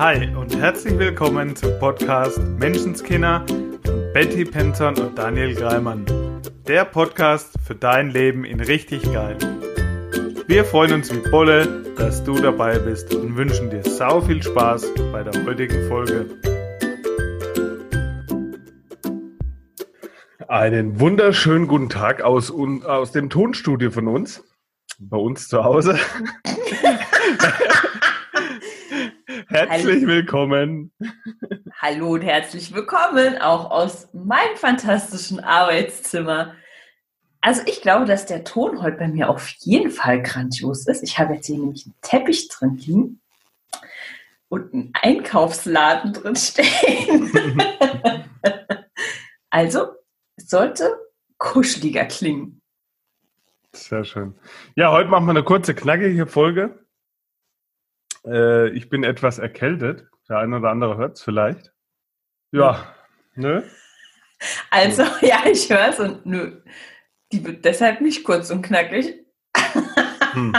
Hi und herzlich willkommen zum Podcast Menschenskinder von Betty Penton und Daniel Greimann. Der Podcast für dein Leben in richtig geil. Wir freuen uns wie Bolle, dass du dabei bist und wünschen dir sau viel Spaß bei der heutigen Folge. Einen wunderschönen guten Tag aus, aus dem Tonstudio von uns, bei uns zu Hause. herzlich willkommen. Hallo und herzlich willkommen auch aus meinem fantastischen Arbeitszimmer. Also ich glaube, dass der Ton heute bei mir auf jeden Fall grandios ist. Ich habe jetzt hier nämlich einen Teppich drin liegen und einen Einkaufsladen drin stehen. also es sollte kuscheliger klingen. Sehr schön. Ja, heute machen wir eine kurze, knackige Folge. Äh, ich bin etwas erkältet. Der eine oder andere hört es vielleicht. Ja, nö. Also, ja, ich höre es und nö. Die wird deshalb nicht kurz und knackig. Hm.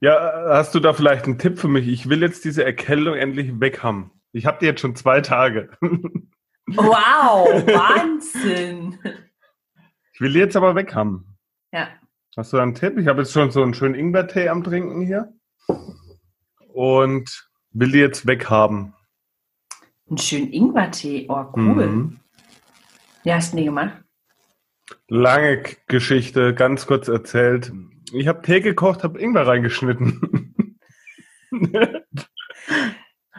Ja, hast du da vielleicht einen Tipp für mich? Ich will jetzt diese Erkältung endlich weg haben. Ich habe die jetzt schon zwei Tage. Wow, Wahnsinn. Ich will die jetzt aber weg haben. Ja. Hast du da einen Tipp? Ich habe jetzt schon so einen schönen Ingwertee am Trinken hier. Und will die jetzt weghaben. Einen schönen Ingwertee, oh cool. Mhm. Wie hast du den gemacht? Lange Geschichte, ganz kurz erzählt. Ich habe Tee gekocht, habe Ingwer reingeschnitten.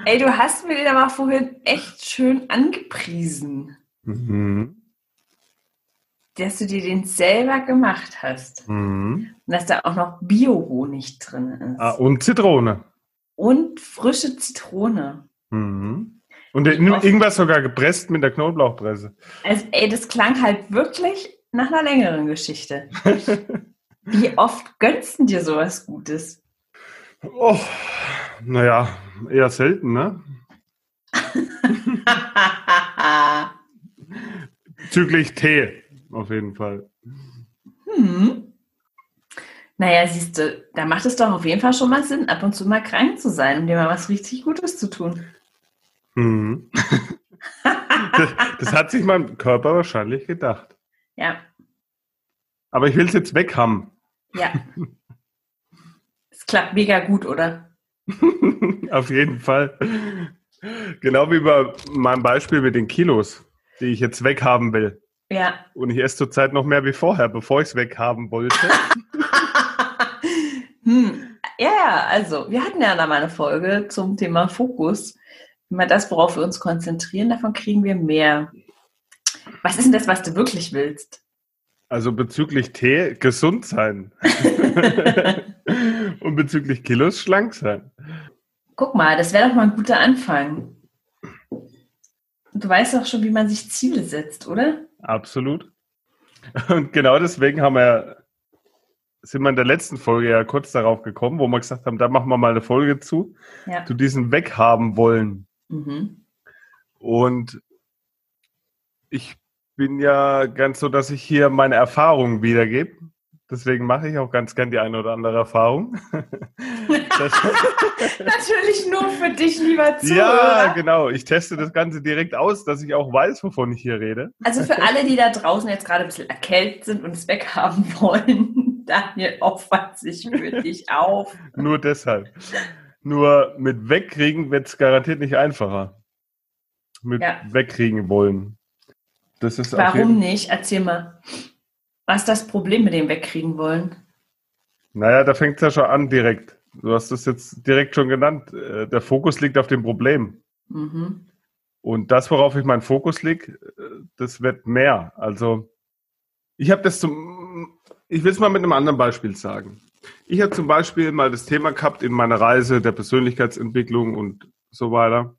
Ey, du hast mir den aber vorhin echt schön angepriesen. Mhm. Dass du dir den selber gemacht hast. Mhm. Und dass da auch noch Bio-Honig drin ist. Ah, und Zitrone. Und frische Zitrone. Mhm. Und irgendwas sogar gepresst mit der Knoblauchpresse. Also, ey, das klang halt wirklich nach einer längeren Geschichte. Wie oft gönnst du dir sowas Gutes? Oh, naja, eher selten, ne? Züglich Tee, auf jeden Fall. Hm. Naja, siehst du, da macht es doch auf jeden Fall schon mal Sinn, ab und zu mal krank zu sein, um dir mal was richtig Gutes zu tun. Hm. das, das hat sich mein Körper wahrscheinlich gedacht. Ja. Aber ich will es jetzt weg haben. Ja. Es klappt mega gut, oder? Auf jeden Fall. Genau wie bei meinem Beispiel mit den Kilos, die ich jetzt weghaben will. Ja. Und ich esse zurzeit noch mehr wie vorher, bevor ich es weghaben wollte. hm. Ja, ja, also wir hatten ja da mal eine Folge zum Thema Fokus. Immer das, worauf wir uns konzentrieren, davon kriegen wir mehr. Was ist denn das, was du wirklich willst? Also bezüglich Tee gesund sein. Und bezüglich Kilos schlank sein. Guck mal, das wäre doch mal ein guter Anfang. Du weißt doch schon, wie man sich Ziele setzt, oder? Absolut. Und genau deswegen haben wir, sind wir in der letzten Folge ja kurz darauf gekommen, wo wir gesagt haben, da machen wir mal eine Folge zu, ja. zu diesen weghaben wollen. Mhm. Und ich bin ja ganz so, dass ich hier meine Erfahrungen wiedergebe. Deswegen mache ich auch ganz gern die eine oder andere Erfahrung. Natürlich nur für dich, lieber Zuhörer. Ja, genau. Ich teste das Ganze direkt aus, dass ich auch weiß, wovon ich hier rede. Also für alle, die da draußen jetzt gerade ein bisschen erkältet sind und es weghaben wollen, Daniel opfert sich für dich auf. Nur deshalb. Nur mit wegkriegen wird es garantiert nicht einfacher. Mit ja. wegkriegen wollen. Das ist Warum nicht? Erzähl mal. Was ist das Problem mit dem wegkriegen wollen? Naja, da fängt es ja schon an direkt. Du hast es jetzt direkt schon genannt. Äh, der Fokus liegt auf dem Problem. Mhm. Und das, worauf ich meinen Fokus lege, äh, das wird mehr. Also ich habe das zum, ich will es mal mit einem anderen Beispiel sagen. Ich habe zum Beispiel mal das Thema gehabt in meiner Reise der Persönlichkeitsentwicklung und so weiter.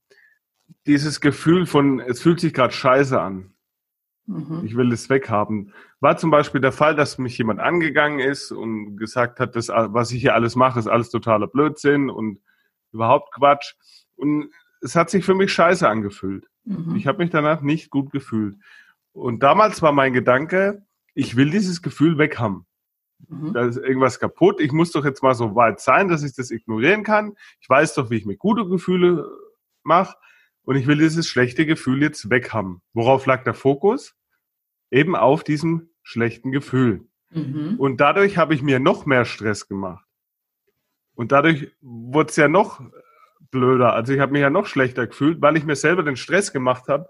Dieses Gefühl von, es fühlt sich gerade scheiße an. Mhm. Ich will es weghaben. War zum Beispiel der Fall, dass mich jemand angegangen ist und gesagt hat, das, was ich hier alles mache, ist alles totaler Blödsinn und überhaupt Quatsch. Und es hat sich für mich scheiße angefühlt. Mhm. Ich habe mich danach nicht gut gefühlt. Und damals war mein Gedanke, ich will dieses Gefühl weghaben. Mhm. Da ist irgendwas kaputt. Ich muss doch jetzt mal so weit sein, dass ich das ignorieren kann. Ich weiß doch, wie ich mir gute Gefühle mache. Und ich will dieses schlechte Gefühl jetzt weg haben. Worauf lag der Fokus? Eben auf diesem schlechten Gefühl. Mhm. Und dadurch habe ich mir noch mehr Stress gemacht. Und dadurch wurde es ja noch blöder. Also ich habe mich ja noch schlechter gefühlt, weil ich mir selber den Stress gemacht habe.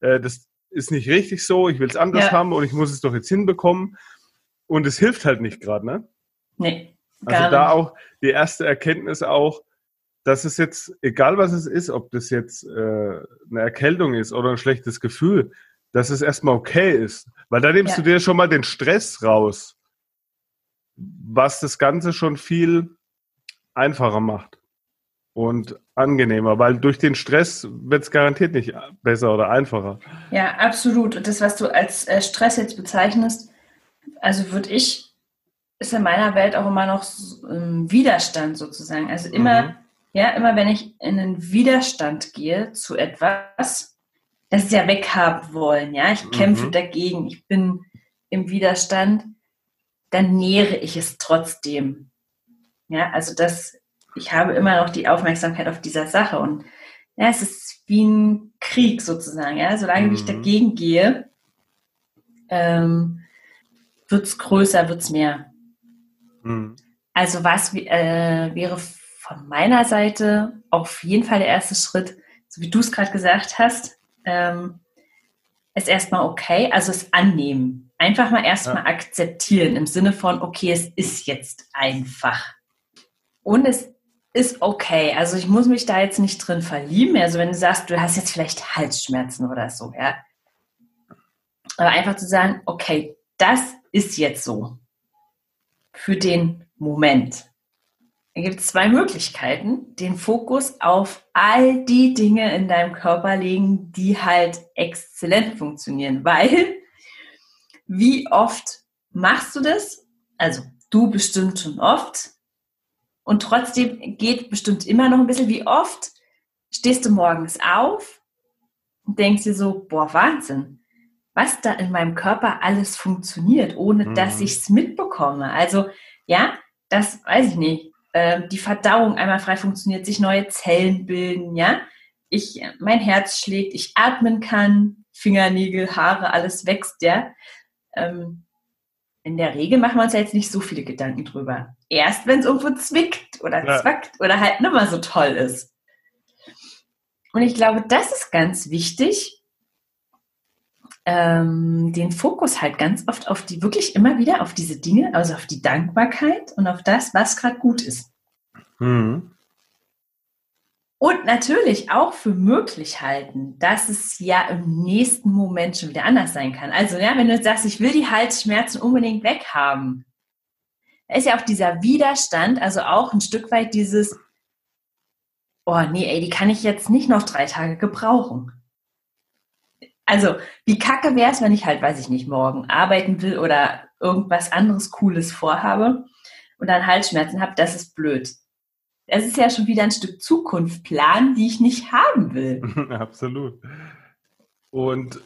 Äh, das ist nicht richtig so, ich will es anders ja. haben und ich muss es doch jetzt hinbekommen. Und es hilft halt nicht gerade, ne? Nee. Also da nicht. auch die erste Erkenntnis auch, dass es jetzt, egal was es ist, ob das jetzt äh, eine Erkältung ist oder ein schlechtes Gefühl, dass es erstmal okay ist. Weil da nimmst ja. du dir schon mal den Stress raus, was das Ganze schon viel einfacher macht und angenehmer, weil durch den Stress wird es garantiert nicht besser oder einfacher. Ja, absolut. Und das, was du als äh, Stress jetzt bezeichnest, also würde ich, ist in meiner Welt auch immer noch ähm, Widerstand sozusagen. Also immer, mhm. ja, immer wenn ich in einen Widerstand gehe zu etwas, das ist ja weghaben wollen, ja, ich kämpfe mhm. dagegen, ich bin im Widerstand, dann nähere ich es trotzdem. Ja, also das ich habe immer noch die Aufmerksamkeit auf dieser Sache und ja, es ist wie ein Krieg sozusagen. Ja, solange mhm. ich dagegen gehe, ähm, wird es größer, wird es mehr. Mhm. Also was äh, wäre von meiner Seite auf jeden Fall der erste Schritt, so wie du es gerade gesagt hast, ähm, ist erstmal okay, also es annehmen. Einfach mal erstmal ja. akzeptieren im Sinne von, okay, es ist jetzt einfach. Und es ist okay. Also ich muss mich da jetzt nicht drin verlieben. Also wenn du sagst, du hast jetzt vielleicht Halsschmerzen oder so, ja. Aber einfach zu sagen, okay, das ist jetzt so. Für den Moment. Da gibt es zwei Möglichkeiten. Den Fokus auf all die Dinge in deinem Körper legen, die halt exzellent funktionieren. Weil, wie oft machst du das? Also du bestimmt schon oft. Und trotzdem geht bestimmt immer noch ein bisschen, wie oft stehst du morgens auf und denkst dir so, boah, Wahnsinn, was da in meinem Körper alles funktioniert, ohne mhm. dass ich es mitbekomme. Also ja, das weiß ich nicht. Äh, die Verdauung einmal frei funktioniert, sich neue Zellen bilden, ja. Ich, mein Herz schlägt, ich atmen kann, Fingernägel, Haare, alles wächst, ja. Ähm, in der Regel machen wir uns ja jetzt nicht so viele Gedanken drüber. Erst wenn es irgendwo zwickt oder ja. zwackt oder halt nicht mehr so toll ist. Und ich glaube, das ist ganz wichtig, ähm, den Fokus halt ganz oft auf die, wirklich immer wieder auf diese Dinge, also auf die Dankbarkeit und auf das, was gerade gut ist. Mhm. Und natürlich auch für möglich halten, dass es ja im nächsten Moment schon wieder anders sein kann. Also, ja, wenn du sagst, ich will die Halsschmerzen unbedingt weghaben, da ist ja auch dieser Widerstand, also auch ein Stück weit dieses, oh nee, ey, die kann ich jetzt nicht noch drei Tage gebrauchen. Also, wie kacke wäre es, wenn ich halt, weiß ich nicht, morgen arbeiten will oder irgendwas anderes Cooles vorhabe und dann Halsschmerzen habe, das ist blöd es ist ja schon wieder ein Stück Zukunft planen, die ich nicht haben will. Absolut. Und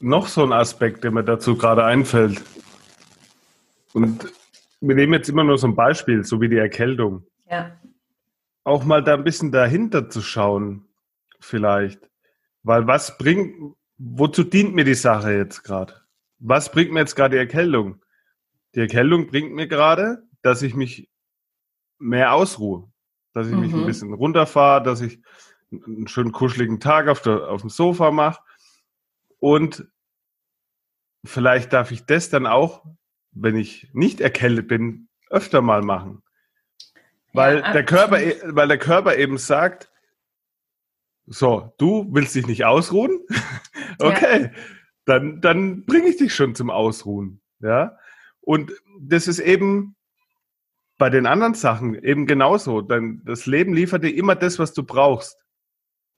noch so ein Aspekt, der mir dazu gerade einfällt. Und wir nehmen jetzt immer nur so ein Beispiel, so wie die Erkältung. Ja. Auch mal da ein bisschen dahinter zu schauen, vielleicht. Weil was bringt, wozu dient mir die Sache jetzt gerade? Was bringt mir jetzt gerade die Erkältung? Die Erkältung bringt mir gerade, dass ich mich mehr ausruhe dass ich mhm. mich ein mhm. bisschen runterfahre, dass ich einen schönen kuscheligen Tag auf, der, auf dem Sofa mache. Und vielleicht darf ich das dann auch, wenn ich nicht erkältet bin, öfter mal machen. Weil, ja, der, Körper, e, weil der Körper eben sagt, so, du willst dich nicht ausruhen? okay, ja. dann, dann bringe ich dich schon zum Ausruhen. Ja. Und das ist eben bei den anderen Sachen eben genauso. Denn das Leben liefert dir immer das, was du brauchst.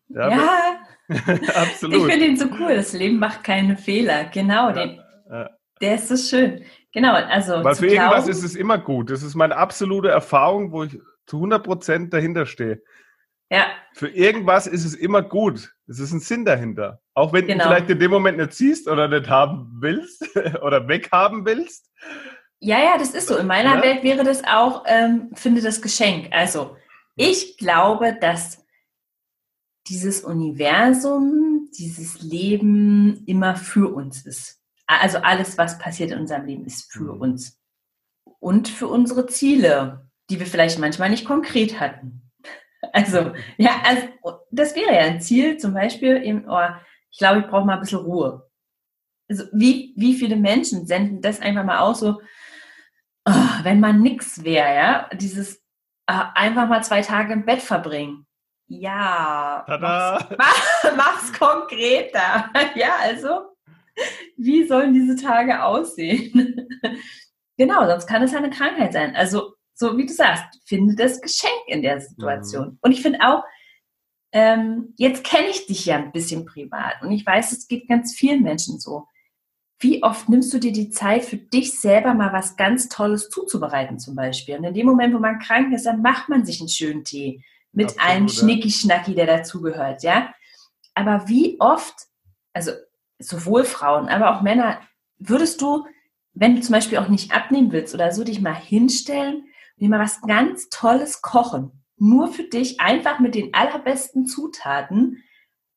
Ja, ja. absolut. Ich finde ihn so cool. Das Leben macht keine Fehler. Genau, ja, den, ja. der ist so schön. Genau, also. Weil für glauben, irgendwas ist es immer gut. Das ist meine absolute Erfahrung, wo ich zu 100 Prozent dahinter stehe. Ja. Für irgendwas ist es immer gut. Es ist ein Sinn dahinter. Auch wenn genau. du vielleicht in dem Moment nicht siehst oder nicht haben willst oder weghaben willst. Ja, ja, das ist so. In meiner ja? Welt wäre das auch, ähm, finde das Geschenk. Also, ich glaube, dass dieses Universum, dieses Leben immer für uns ist. Also alles, was passiert in unserem Leben, ist für mhm. uns. Und für unsere Ziele, die wir vielleicht manchmal nicht konkret hatten. Also, ja, also, das wäre ja ein Ziel, zum Beispiel, eben, oh, ich glaube, ich brauche mal ein bisschen Ruhe. Also, wie, wie viele Menschen senden das einfach mal aus, so, oh, wenn man nix wäre, ja, dieses äh, einfach mal zwei Tage im Bett verbringen. Ja, mach's, mach, mach's konkreter. Ja, also, wie sollen diese Tage aussehen? genau, sonst kann es ja eine Krankheit sein. Also, so wie du sagst, finde das Geschenk in der Situation. Mhm. Und ich finde auch, ähm, jetzt kenne ich dich ja ein bisschen privat und ich weiß, es geht ganz vielen Menschen so. Wie oft nimmst du dir die Zeit für dich selber mal was ganz Tolles zuzubereiten zum Beispiel? Und in dem Moment, wo man krank ist, dann macht man sich einen schönen Tee mit Absolut, einem Schnicki-Schnacki, der dazugehört, ja. Aber wie oft, also sowohl Frauen, aber auch Männer, würdest du, wenn du zum Beispiel auch nicht abnehmen willst oder so, dich mal hinstellen dir mal was ganz Tolles kochen? Nur für dich, einfach mit den allerbesten Zutaten,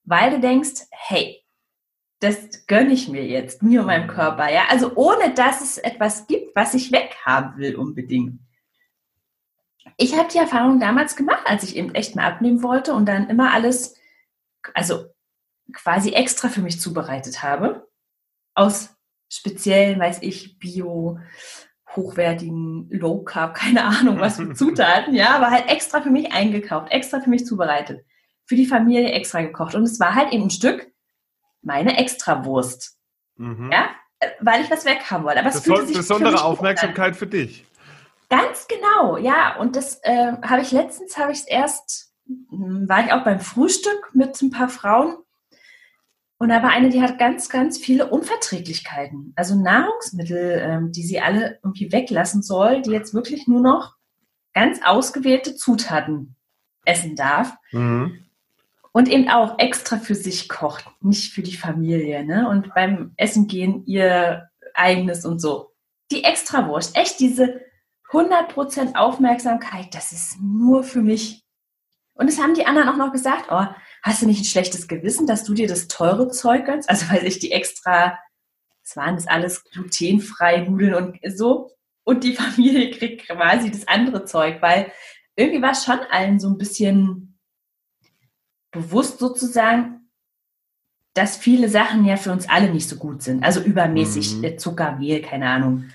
weil du denkst, hey, das gönne ich mir jetzt, mir und meinem Körper, ja. Also ohne dass es etwas gibt, was ich weghaben will unbedingt. Ich habe die Erfahrung damals gemacht, als ich eben echt mal abnehmen wollte und dann immer alles, also quasi extra für mich zubereitet habe. Aus speziellen, weiß ich, Bio, hochwertigen Low Carb, keine Ahnung, was für Zutaten, ja, aber halt extra für mich eingekauft, extra für mich zubereitet. Für die Familie extra gekocht. Und es war halt eben ein Stück meine Extrawurst. Mhm. Ja, weil ich was weghaben wollte. Aber es Beson sich besondere für Aufmerksamkeit für dich. Ganz genau, ja. Und das äh, habe ich letztens, habe ich es erst, hm, war ich auch beim Frühstück mit ein paar Frauen und da war eine, die hat ganz, ganz viele Unverträglichkeiten. Also Nahrungsmittel, ähm, die sie alle irgendwie weglassen soll, die jetzt wirklich nur noch ganz ausgewählte Zutaten essen darf. Mhm. Und eben auch extra für sich kocht, nicht für die Familie. Ne? Und beim Essen gehen ihr eigenes und so. Die Extrawurst, echt diese 100% Aufmerksamkeit, das ist nur für mich. Und es haben die anderen auch noch gesagt, oh, hast du nicht ein schlechtes Gewissen, dass du dir das teure Zeug gönnst? Also weil ich die extra, es waren das alles glutenfrei Nudeln und so. Und die Familie kriegt quasi das andere Zeug, weil irgendwie war es schon allen so ein bisschen bewusst sozusagen, dass viele Sachen ja für uns alle nicht so gut sind. Also übermäßig mhm. Zucker, Mehl, keine Ahnung.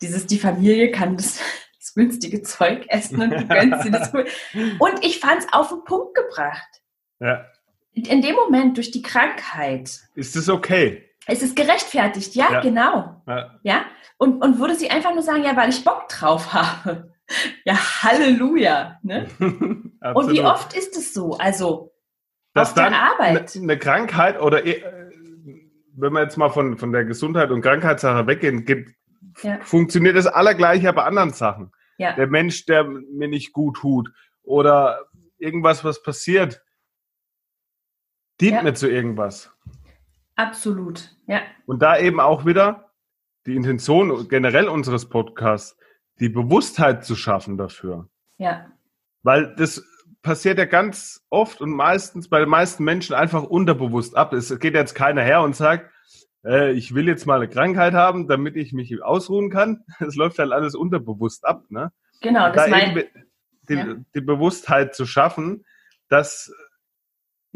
Dieses, die Familie kann das, das günstige Zeug essen und du gönnst dir das. Und ich fand es auf den Punkt gebracht. Ja. In dem Moment durch die Krankheit. Ist es okay? Ist es gerechtfertigt? Ja, ja. genau. Ja. ja? Und, und würde sie einfach nur sagen, ja, weil ich Bock drauf habe. Ja, Halleluja. Ne? und wie oft ist es so? Also, Dass auf der Arbeit. Eine, eine Krankheit oder äh, wenn wir jetzt mal von, von der Gesundheit und Krankheitssache weggehen, gibt, ja. funktioniert das Allergleiche bei anderen Sachen. Ja. Der Mensch, der mir nicht gut tut oder irgendwas, was passiert, dient ja. mir zu irgendwas. Absolut, ja. Und da eben auch wieder die Intention generell unseres Podcasts, die Bewusstheit zu schaffen dafür. Ja. Weil das passiert ja ganz oft und meistens bei den meisten Menschen einfach unterbewusst ab. Es geht jetzt keiner her und sagt, äh, ich will jetzt mal eine Krankheit haben, damit ich mich ausruhen kann. Es läuft halt alles unterbewusst ab. Ne? Genau, das da mein, die, ja. die Bewusstheit zu schaffen, dass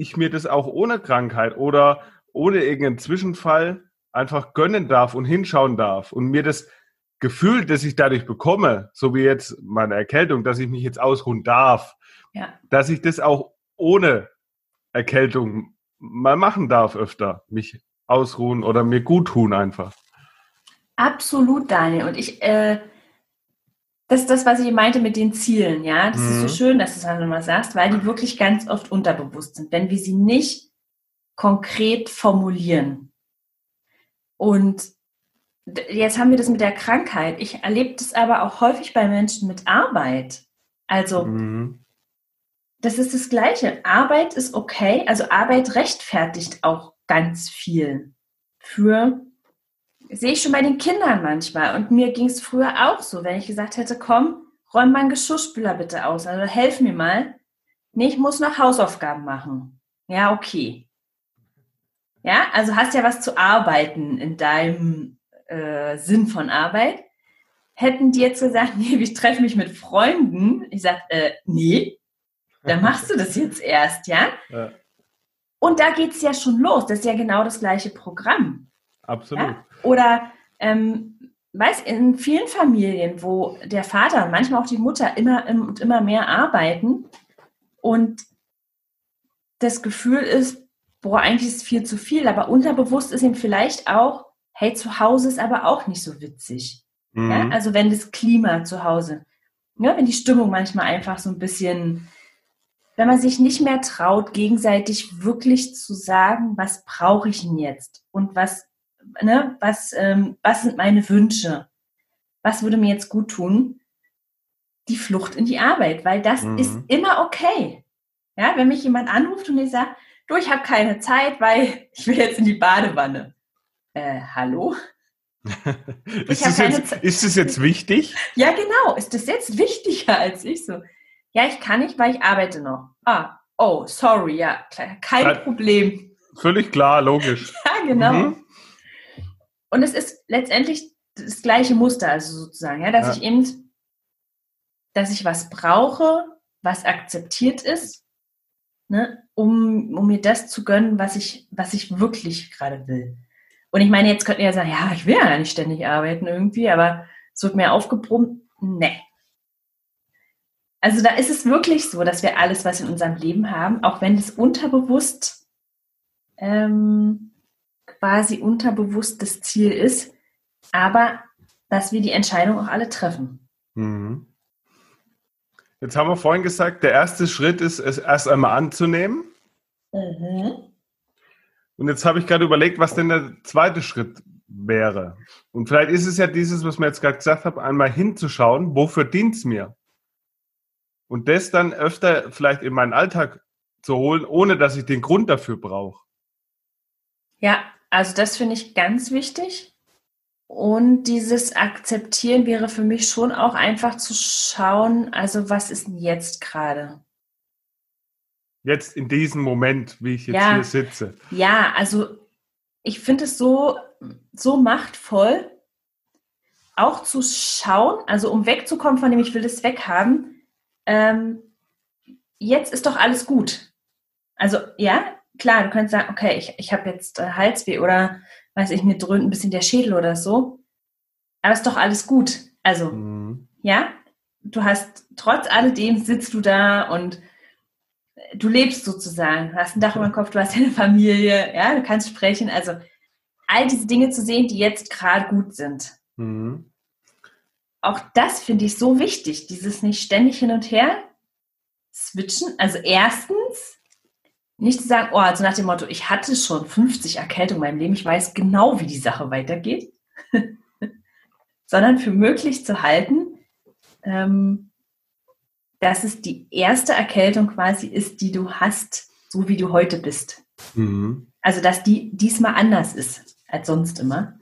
ich mir das auch ohne Krankheit oder ohne irgendeinen Zwischenfall einfach gönnen darf und hinschauen darf und mir das Gefühl, das ich dadurch bekomme, so wie jetzt meine Erkältung, dass ich mich jetzt ausruhen darf, ja. dass ich das auch ohne Erkältung mal machen darf öfter, mich ausruhen oder mir gut tun einfach. Absolut, Daniel. Und ich äh, das ist das, was ich meinte mit den Zielen, ja. Das mhm. ist so mhm. schön, dass du es halt nochmal sagst, weil die wirklich ganz oft unterbewusst sind, wenn wir sie nicht konkret formulieren. Und jetzt haben wir das mit der Krankheit. Ich erlebe das aber auch häufig bei Menschen mit Arbeit. Also, mhm. das ist das Gleiche. Arbeit ist okay. Also, Arbeit rechtfertigt auch ganz viel für sehe ich schon bei den Kindern manchmal. Und mir ging es früher auch so, wenn ich gesagt hätte, komm, räum meinen Geschirrspüler bitte aus, also helf mir mal. Nee, ich muss noch Hausaufgaben machen. Ja, okay. Ja, also hast ja was zu arbeiten in deinem äh, Sinn von Arbeit. Hätten die jetzt gesagt, nee, ich treffe mich mit Freunden, ich sage, äh, nee, dann machst du das jetzt erst, ja? ja. Und da geht es ja schon los. Das ist ja genau das gleiche Programm. Absolut. Ja? Oder ähm, weiß, in vielen Familien, wo der Vater und manchmal auch die Mutter immer und immer mehr arbeiten und das Gefühl ist, boah, eigentlich ist es viel zu viel, aber unterbewusst ist ihm vielleicht auch, hey, zu Hause ist aber auch nicht so witzig. Mhm. Ja? Also wenn das Klima zu Hause, ja, wenn die Stimmung manchmal einfach so ein bisschen, wenn man sich nicht mehr traut, gegenseitig wirklich zu sagen, was brauche ich denn jetzt und was ne, was, ähm, was sind meine Wünsche? Was würde mir jetzt gut tun? Die Flucht in die Arbeit, weil das mhm. ist immer okay. Ja, wenn mich jemand anruft und ich sage, du, ich habe keine Zeit, weil ich will jetzt in die Badewanne. Äh, hallo? ist, das jetzt, ist das jetzt wichtig? Ja, genau. Ist das jetzt wichtiger als ich so? Ja, ich kann nicht, weil ich arbeite noch. Ah, oh, sorry, ja, kein Problem. Völlig klar, logisch. Ja, genau. Mhm. Und es ist letztendlich das gleiche Muster, also sozusagen, ja, dass ja. ich eben, dass ich was brauche, was akzeptiert ist, ne, um, um mir das zu gönnen, was ich, was ich wirklich gerade will. Und ich meine, jetzt könnten wir ja sagen, ja, ich will ja nicht ständig arbeiten irgendwie, aber es wird mir aufgebrummt. Nee. Also da ist es wirklich so, dass wir alles, was wir in unserem Leben haben, auch wenn es unterbewusst ähm, quasi unterbewusst das Ziel ist, aber dass wir die Entscheidung auch alle treffen. Mhm. Jetzt haben wir vorhin gesagt, der erste Schritt ist, es erst einmal anzunehmen. Mhm. Und jetzt habe ich gerade überlegt, was denn der zweite Schritt wäre. Und vielleicht ist es ja dieses, was wir jetzt gerade gesagt haben, einmal hinzuschauen, wofür dient es mir? Und das dann öfter vielleicht in meinen Alltag zu holen, ohne dass ich den Grund dafür brauche. Ja, also das finde ich ganz wichtig. Und dieses Akzeptieren wäre für mich schon auch einfach zu schauen, also was ist denn jetzt gerade? Jetzt in diesem Moment, wie ich jetzt ja, hier sitze. Ja, also ich finde es so, so machtvoll, auch zu schauen, also um wegzukommen von dem, ich will das weghaben, ähm, jetzt ist doch alles gut. Also ja, klar, du könntest sagen, okay, ich, ich habe jetzt äh, Halsweh oder weiß ich, mir dröhnt ein bisschen der Schädel oder so. Aber ist doch alles gut. Also, mhm. ja, du hast trotz alledem sitzt du da und du lebst sozusagen, du hast ein Dach über dem Kopf, du hast eine Familie, ja, du kannst sprechen. Also all diese Dinge zu sehen, die jetzt gerade gut sind. Mhm. Auch das finde ich so wichtig, dieses nicht ständig hin und her switchen. Also erstens nicht zu sagen, oh, also nach dem Motto, ich hatte schon 50 Erkältungen in meinem Leben, ich weiß genau, wie die Sache weitergeht, sondern für möglich zu halten, ähm, dass es die erste Erkältung quasi ist, die du hast, so wie du heute bist. Mhm. Also, dass die diesmal anders ist als sonst immer.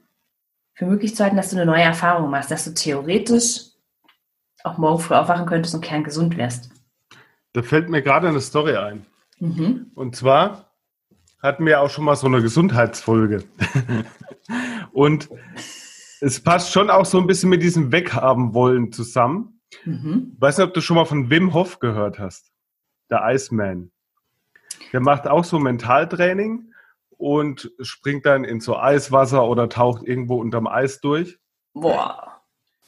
Für möglich zu halten, dass du eine neue Erfahrung machst, dass du theoretisch auch morgen früh aufwachen könntest und kerngesund wärst. Da fällt mir gerade eine Story ein. Mhm. Und zwar hatten wir auch schon mal so eine Gesundheitsfolge. und es passt schon auch so ein bisschen mit diesem Weghaben wollen zusammen. Mhm. Ich weiß nicht, ob du schon mal von Wim Hof gehört hast. Der Iceman. Der macht auch so Mentaltraining und springt dann in so Eiswasser oder taucht irgendwo unterm Eis durch. Boah.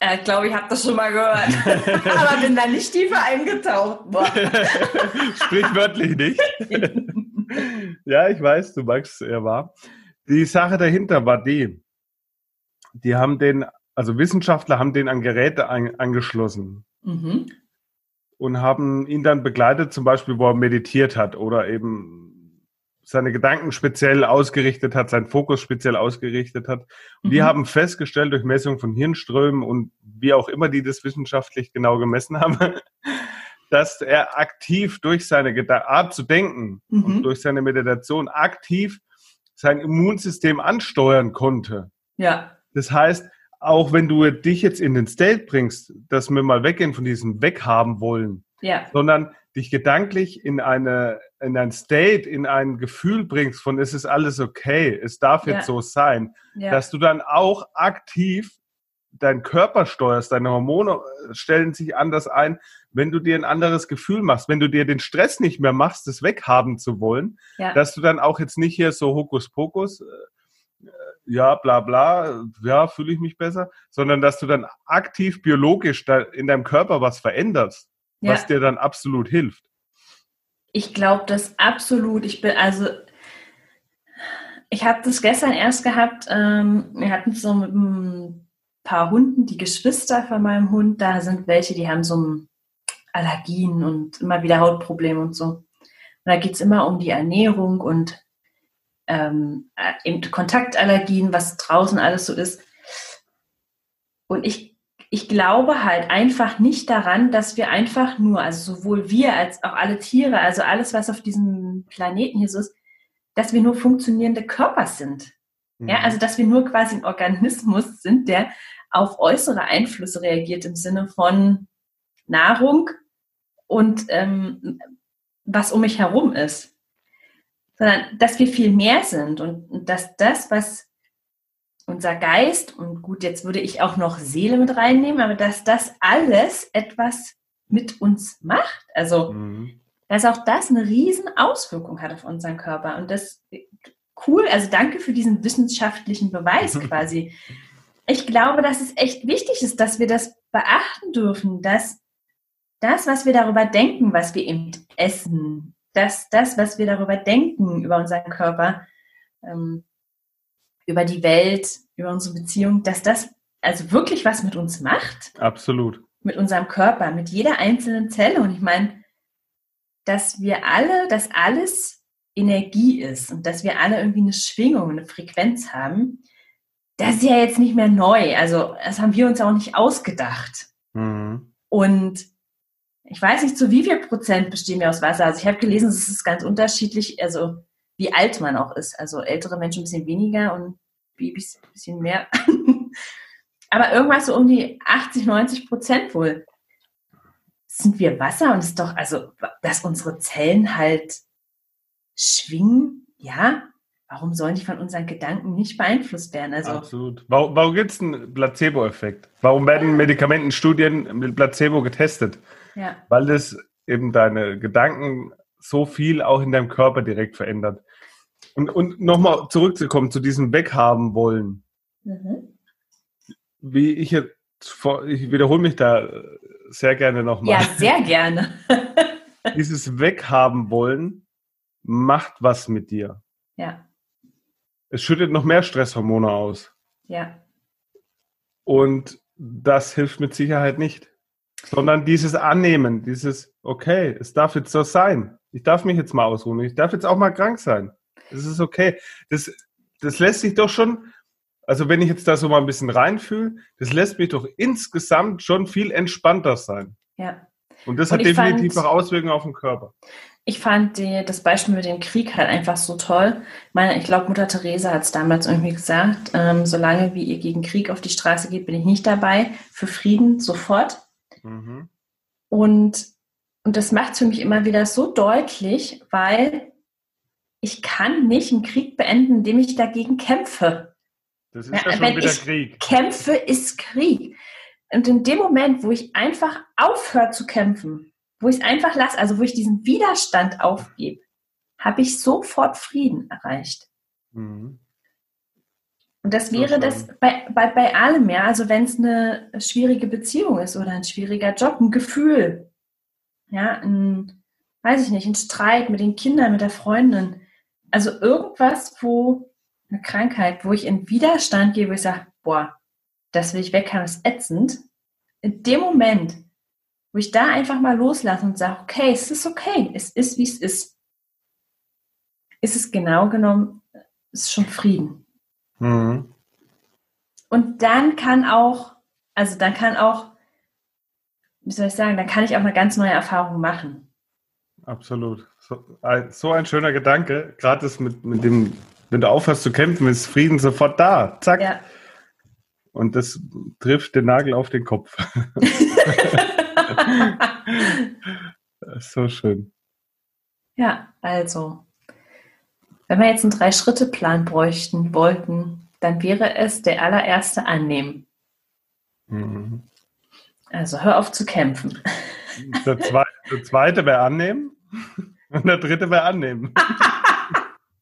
Äh, ich glaube, ich habe das schon mal gehört. Aber bin da nicht tiefer eingetaucht. Sprichwörtlich nicht. ja, ich weiß, du magst er war. Die Sache dahinter war die, die haben den, also Wissenschaftler haben den an Geräte an, angeschlossen. Mhm. Und haben ihn dann begleitet, zum Beispiel, wo er meditiert hat oder eben seine Gedanken speziell ausgerichtet hat, seinen Fokus speziell ausgerichtet hat. Und mhm. wir haben festgestellt durch Messung von Hirnströmen und wie auch immer die das wissenschaftlich genau gemessen haben, dass er aktiv durch seine Art zu denken mhm. und durch seine Meditation aktiv sein Immunsystem ansteuern konnte. Ja. Das heißt, auch wenn du dich jetzt in den State bringst, dass wir mal weggehen von diesem Weghaben wollen, ja. sondern dich gedanklich in eine in ein State, in ein Gefühl bringst von es ist alles okay, es darf jetzt ja. so sein, ja. dass du dann auch aktiv deinen Körper steuerst, deine Hormone stellen sich anders ein, wenn du dir ein anderes Gefühl machst, wenn du dir den Stress nicht mehr machst, das weghaben zu wollen, ja. dass du dann auch jetzt nicht hier so Hokuspokus, äh, ja, bla bla, ja, fühle ich mich besser, sondern dass du dann aktiv biologisch da in deinem Körper was veränderst, ja. was dir dann absolut hilft. Ich glaube das absolut. Ich bin also ich habe das gestern erst gehabt. Ähm, wir hatten so mit ein paar Hunden, die Geschwister von meinem Hund, da sind welche, die haben so Allergien und immer wieder Hautprobleme und so. Und da geht es immer um die Ernährung und ähm, eben Kontaktallergien, was draußen alles so ist. Und ich, ich glaube halt einfach nicht daran, dass wir einfach nur, also sowohl wir als auch alle Tiere, also alles, was auf diesem Planeten hier so ist, dass wir nur funktionierende Körper sind. Mhm. Ja, also dass wir nur quasi ein Organismus sind, der auf äußere Einflüsse reagiert im Sinne von Nahrung und ähm, was um mich herum ist, sondern dass wir viel mehr sind und, dass das, was unser Geist und gut, jetzt würde ich auch noch Seele mit reinnehmen, aber dass das alles etwas mit uns macht. Also, mhm. dass auch das eine riesen Auswirkung hat auf unseren Körper. Und das cool, also danke für diesen wissenschaftlichen Beweis quasi. Ich glaube, dass es echt wichtig ist, dass wir das beachten dürfen, dass das, was wir darüber denken, was wir eben essen, dass das, was wir darüber denken, über unseren Körper, ähm, über die Welt, über unsere Beziehung, dass das also wirklich was mit uns macht. Absolut. Mit unserem Körper, mit jeder einzelnen Zelle. Und ich meine, dass wir alle, dass alles Energie ist und dass wir alle irgendwie eine Schwingung, eine Frequenz haben, das ist ja jetzt nicht mehr neu. Also das haben wir uns auch nicht ausgedacht. Mhm. Und ich weiß nicht, zu wie viel Prozent bestehen wir aus Wasser. Also ich habe gelesen, es ist ganz unterschiedlich, also wie alt man auch ist. Also ältere Menschen ein bisschen weniger und Babys ein bisschen mehr. Aber irgendwas so um die 80, 90 Prozent wohl sind wir Wasser und es ist doch, also, dass unsere Zellen halt schwingen, ja, warum sollen die von unseren Gedanken nicht beeinflusst werden? Also, Absolut. Warum, warum gibt es einen Placebo-Effekt? Warum werden Medikamentenstudien mit Placebo getestet? Ja. Weil das eben deine Gedanken so viel auch in deinem Körper direkt verändert. Und, und nochmal zurückzukommen zu diesem Weghaben wollen. Mhm. Wie ich jetzt, ich wiederhole mich da sehr gerne nochmal. Ja, sehr gerne. Dieses Weghaben wollen macht was mit dir. Ja. Es schüttet noch mehr Stresshormone aus. Ja. Und das hilft mit Sicherheit nicht sondern dieses Annehmen, dieses, okay, es darf jetzt so sein. Ich darf mich jetzt mal ausruhen. Ich darf jetzt auch mal krank sein. Das ist okay. Das, das lässt sich doch schon, also wenn ich jetzt da so mal ein bisschen reinfühle, das lässt mich doch insgesamt schon viel entspannter sein. Ja. Und das Und hat definitiv fand, auch Auswirkungen auf den Körper. Ich fand die, das Beispiel mit dem Krieg halt einfach so toll. Ich meine, ich glaube, Mutter Teresa hat es damals irgendwie gesagt, ähm, solange wie ihr gegen Krieg auf die Straße geht, bin ich nicht dabei. Für Frieden sofort. Mhm. Und, und das macht es für mich immer wieder so deutlich, weil ich kann nicht einen Krieg beenden, indem ich dagegen kämpfe. Das ist ja, ja schon Wenn wieder ich Krieg. Kämpfe ist Krieg. Und in dem Moment, wo ich einfach aufhöre zu kämpfen, wo ich es einfach lasse, also wo ich diesen Widerstand aufgebe, habe ich sofort Frieden erreicht. Mhm. Und das wäre das bei, bei, bei allem, ja. Also wenn es eine schwierige Beziehung ist oder ein schwieriger Job, ein Gefühl, ja, ein, weiß ich nicht, ein Streit mit den Kindern, mit der Freundin. Also irgendwas, wo eine Krankheit, wo ich in Widerstand gehe, wo ich sage, boah, das will ich weg haben, ist ätzend. In dem Moment, wo ich da einfach mal loslasse und sage, okay, es ist okay, es ist, wie es ist, ist es genau genommen, ist schon Frieden. Mhm. Und dann kann auch, also dann kann auch, wie soll ich sagen, dann kann ich auch eine ganz neue Erfahrung machen. Absolut. So ein, so ein schöner Gedanke. Gerade das mit, mit dem, wenn du aufhörst zu kämpfen, ist Frieden sofort da. Zack. Ja. Und das trifft den Nagel auf den Kopf. so schön. Ja, also, wenn wir jetzt einen Drei-Schritte-Plan bräuchten, wollten, dann wäre es der allererste Annehmen. Mhm. Also hör auf zu kämpfen. Der, Zwe der zweite wäre Annehmen und der dritte wäre Annehmen.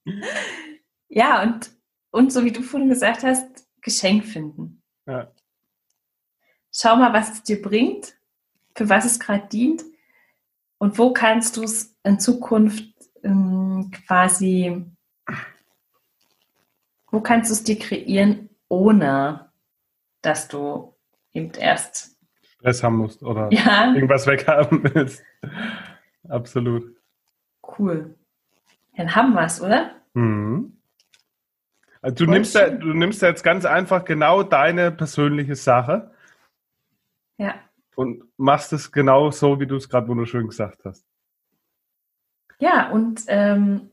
ja, und, und so wie du vorhin gesagt hast, Geschenk finden. Ja. Schau mal, was es dir bringt, für was es gerade dient und wo kannst du es in Zukunft ähm, quasi, wo kannst du es dir kreieren, ohne dass du eben erst Stress haben musst oder ja. irgendwas weghaben willst. Absolut. Cool. Dann haben wir es, oder? Mhm. Also du nimmst, ja, du nimmst jetzt ganz einfach genau deine persönliche Sache. Ja. Und machst es genau so, wie du es gerade wunderschön gesagt hast. Ja, und ähm,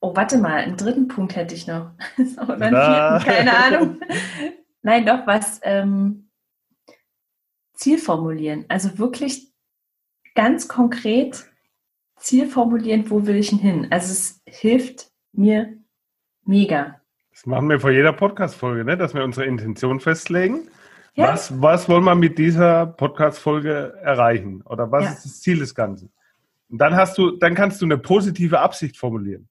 oh, warte mal, einen dritten Punkt hätte ich noch. Oder einen vierten, keine Ahnung. Nein, doch, was ähm, Ziel formulieren. Also wirklich ganz konkret Ziel formulieren, wo will ich denn hin? Also es hilft mir Mega. Das machen wir vor jeder Podcast-Folge, ne? dass wir unsere Intention festlegen. Ja. Was, was wollen wir mit dieser Podcast-Folge erreichen? Oder was ja. ist das Ziel des Ganzen? Und dann hast du, dann kannst du eine positive Absicht formulieren.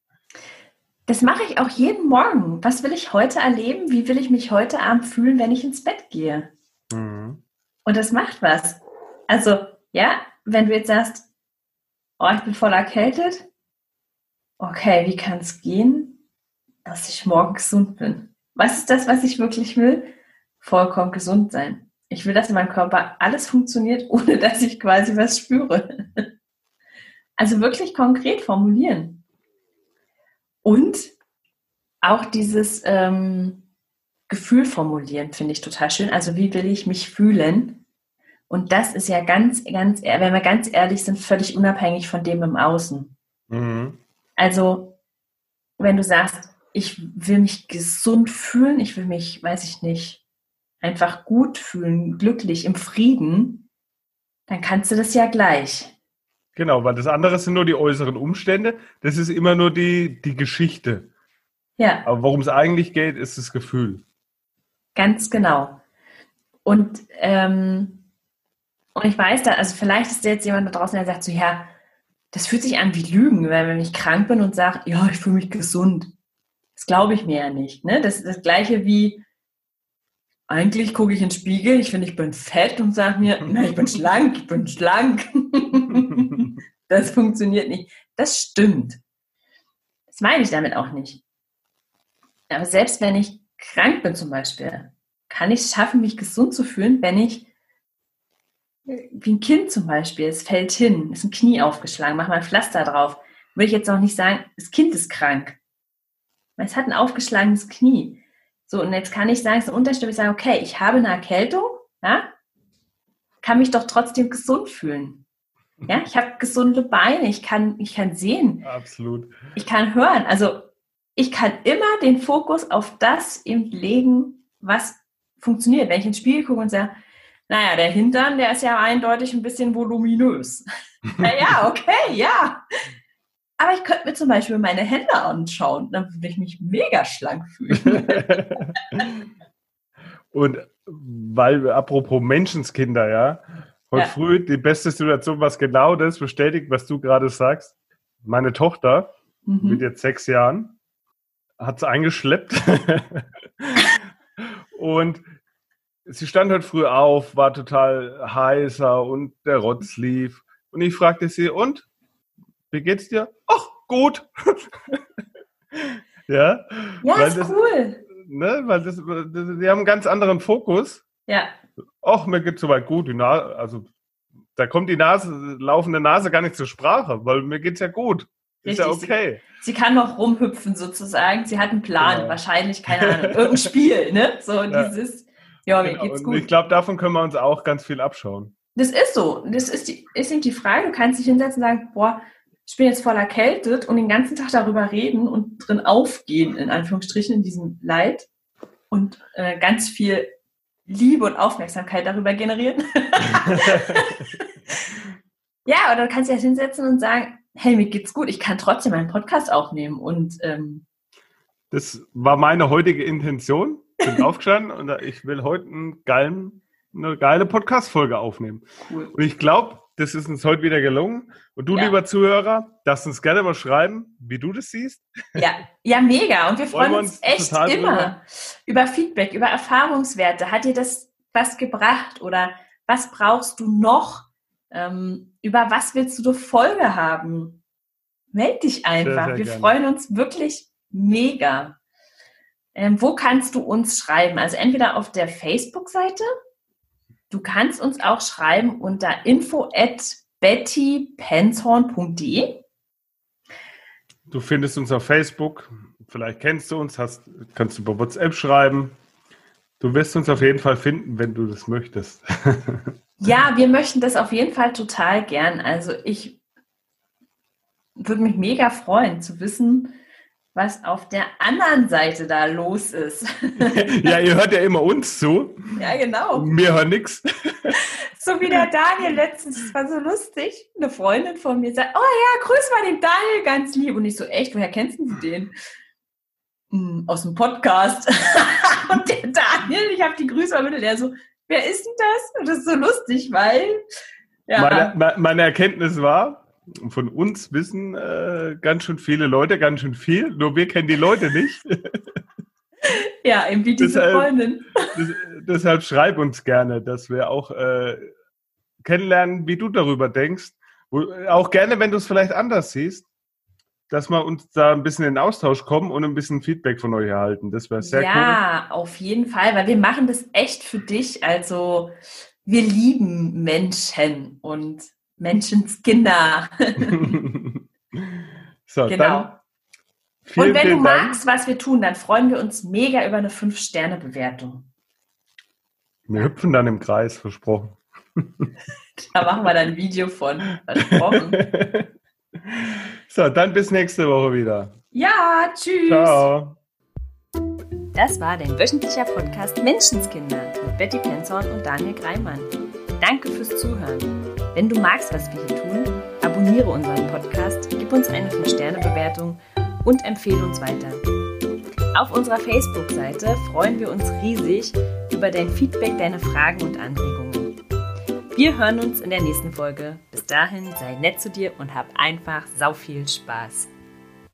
Das mache ich auch jeden Morgen. Was will ich heute erleben? Wie will ich mich heute Abend fühlen, wenn ich ins Bett gehe? Mhm. Und das macht was. Also, ja, wenn du jetzt sagst, oh, ich bin voll erkältet. Okay, wie kann es gehen? dass ich morgen gesund bin. Was ist das, was ich wirklich will? Vollkommen gesund sein. Ich will, dass in meinem Körper alles funktioniert, ohne dass ich quasi was spüre. Also wirklich konkret formulieren. Und auch dieses ähm, Gefühl formulieren finde ich total schön. Also wie will ich mich fühlen? Und das ist ja ganz, ganz, wenn wir ganz ehrlich sind, völlig unabhängig von dem im Außen. Mhm. Also wenn du sagst, ich will mich gesund fühlen, ich will mich, weiß ich nicht, einfach gut fühlen, glücklich, im Frieden, dann kannst du das ja gleich. Genau, weil das andere sind nur die äußeren Umstände, das ist immer nur die, die Geschichte. Ja. Aber worum es eigentlich geht, ist das Gefühl. Ganz genau. Und, ähm, und ich weiß da, also vielleicht ist da jetzt jemand da draußen, der sagt so, ja, das fühlt sich an wie Lügen, weil wenn ich krank bin und sage, ja, ich fühle mich gesund. Das glaube ich mir ja nicht. Ne? Das ist das Gleiche wie, eigentlich gucke ich in den Spiegel, ich finde, ich bin fett und sage mir, na, ich bin schlank, ich bin schlank. das funktioniert nicht. Das stimmt. Das meine ich damit auch nicht. Aber selbst wenn ich krank bin zum Beispiel, kann ich es schaffen, mich gesund zu fühlen, wenn ich wie ein Kind zum Beispiel, es fällt hin, ist ein Knie aufgeschlagen, mach mal ein Pflaster drauf. Würde ich jetzt auch nicht sagen, das Kind ist krank. Es hat ein aufgeschlagenes Knie. So, und jetzt kann ich sagen, es ist ein Unterschied, ich sage, okay, ich habe eine Erkältung, ja, kann mich doch trotzdem gesund fühlen. Ja, ich habe gesunde Beine, ich kann, ich kann sehen. Absolut. Ich kann hören. Also ich kann immer den Fokus auf das eben legen, was funktioniert. Wenn ich ins Spiel gucke und sage, naja, der Hintern, der ist ja eindeutig ein bisschen voluminös. naja, okay, ja. Aber ich könnte mir zum Beispiel meine Hände anschauen, dann würde ich mich mega schlank fühlen. Und weil, apropos Menschenskinder, ja, heute ja. früh die beste Situation, was genau das bestätigt, was du gerade sagst. Meine Tochter mhm. mit jetzt sechs Jahren hat es eingeschleppt. und sie stand heute früh auf, war total heißer und der Rotz lief. Und ich fragte sie, und wie geht's dir? Ach, gut. ja. Ja, ist das, cool. Ne, weil das, das, die haben einen ganz anderen Fokus. Ja. Ach, mir geht's soweit gut. Die Nase, also da kommt die Nase, laufende Nase gar nicht zur Sprache, weil mir geht's ja gut. Ist ja okay. Sie, sie, kann noch rumhüpfen sozusagen. Sie hat einen Plan, genau. wahrscheinlich, keine Ahnung, irgendein Spiel, ne? So ja. dieses, ja, mir genau. geht's gut. Und ich glaube, davon können wir uns auch ganz viel abschauen. Das ist so. Das ist, die, ist eben die Frage. Du kannst dich hinsetzen und sagen, boah, ich bin jetzt voll erkältet und den ganzen Tag darüber reden und drin aufgehen, in Anführungsstrichen, in diesem Leid. und äh, ganz viel Liebe und Aufmerksamkeit darüber generieren. ja, oder du kannst dich hinsetzen und sagen, hey, mir geht's gut, ich kann trotzdem einen Podcast aufnehmen und ähm, das war meine heutige Intention. Bin aufgestanden und ich will heute einen geilen, eine geile Podcast-Folge aufnehmen. Cool. Und ich glaube, das ist uns heute wieder gelungen. Und du, ja. lieber Zuhörer, darfst uns gerne mal schreiben, wie du das siehst. Ja, ja, mega. Und wir freuen, freuen uns, uns echt immer drüber. über Feedback, über Erfahrungswerte. Hat dir das was gebracht oder was brauchst du noch? Ähm, über was willst du eine Folge haben? Meld dich einfach. Sehr, sehr wir gerne. freuen uns wirklich mega. Ähm, wo kannst du uns schreiben? Also entweder auf der Facebook-Seite Du kannst uns auch schreiben unter info at bettypenshorn.de. Du findest uns auf Facebook, vielleicht kennst du uns, hast, kannst du über WhatsApp schreiben. Du wirst uns auf jeden Fall finden, wenn du das möchtest. ja, wir möchten das auf jeden Fall total gern. Also ich würde mich mega freuen zu wissen, was auf der anderen Seite da los ist. ja, ihr hört ja immer uns zu. Ja, genau. Mir hört nichts. So wie der Daniel letztens, das war so lustig. Eine Freundin von mir sagt, oh ja, grüß mal den Daniel ganz lieb. Und ich so, echt, woher kennst du den? Hm, aus dem Podcast. Und der Daniel, ich habe die Grüße vermittelt, der so, wer ist denn das? Und das ist so lustig, weil... Ja. Meine, meine Erkenntnis war, von uns wissen äh, ganz schön viele Leute ganz schön viel, nur wir kennen die Leute nicht. ja, eben wie diese deshalb, Freundin. Das, deshalb schreib uns gerne, dass wir auch äh, kennenlernen, wie du darüber denkst. Auch gerne, wenn du es vielleicht anders siehst, dass wir uns da ein bisschen in Austausch kommen und ein bisschen Feedback von euch erhalten. Das wäre sehr ja, cool. Ja, auf jeden Fall, weil wir machen das echt für dich. Also wir lieben Menschen und Menschenskinder. so, genau. Vielen, Und wenn du magst, Dank. was wir tun, dann freuen wir uns mega über eine 5-Sterne-Bewertung. Wir hüpfen dann im Kreis, versprochen. da machen wir dann ein Video von, versprochen. so, dann bis nächste Woche wieder. Ja, tschüss. Ciao. Das war dein wöchentlicher Podcast Menschenskinder mit Betty Penzorn und Daniel Greimann. Danke fürs Zuhören. Wenn du magst, was wir hier tun, abonniere unseren Podcast, gib uns eine 5-Sterne-Bewertung und empfehle uns weiter. Auf unserer Facebook-Seite freuen wir uns riesig über dein Feedback, deine Fragen und Anregungen. Wir hören uns in der nächsten Folge. Bis dahin, sei nett zu dir und hab einfach sau viel Spaß.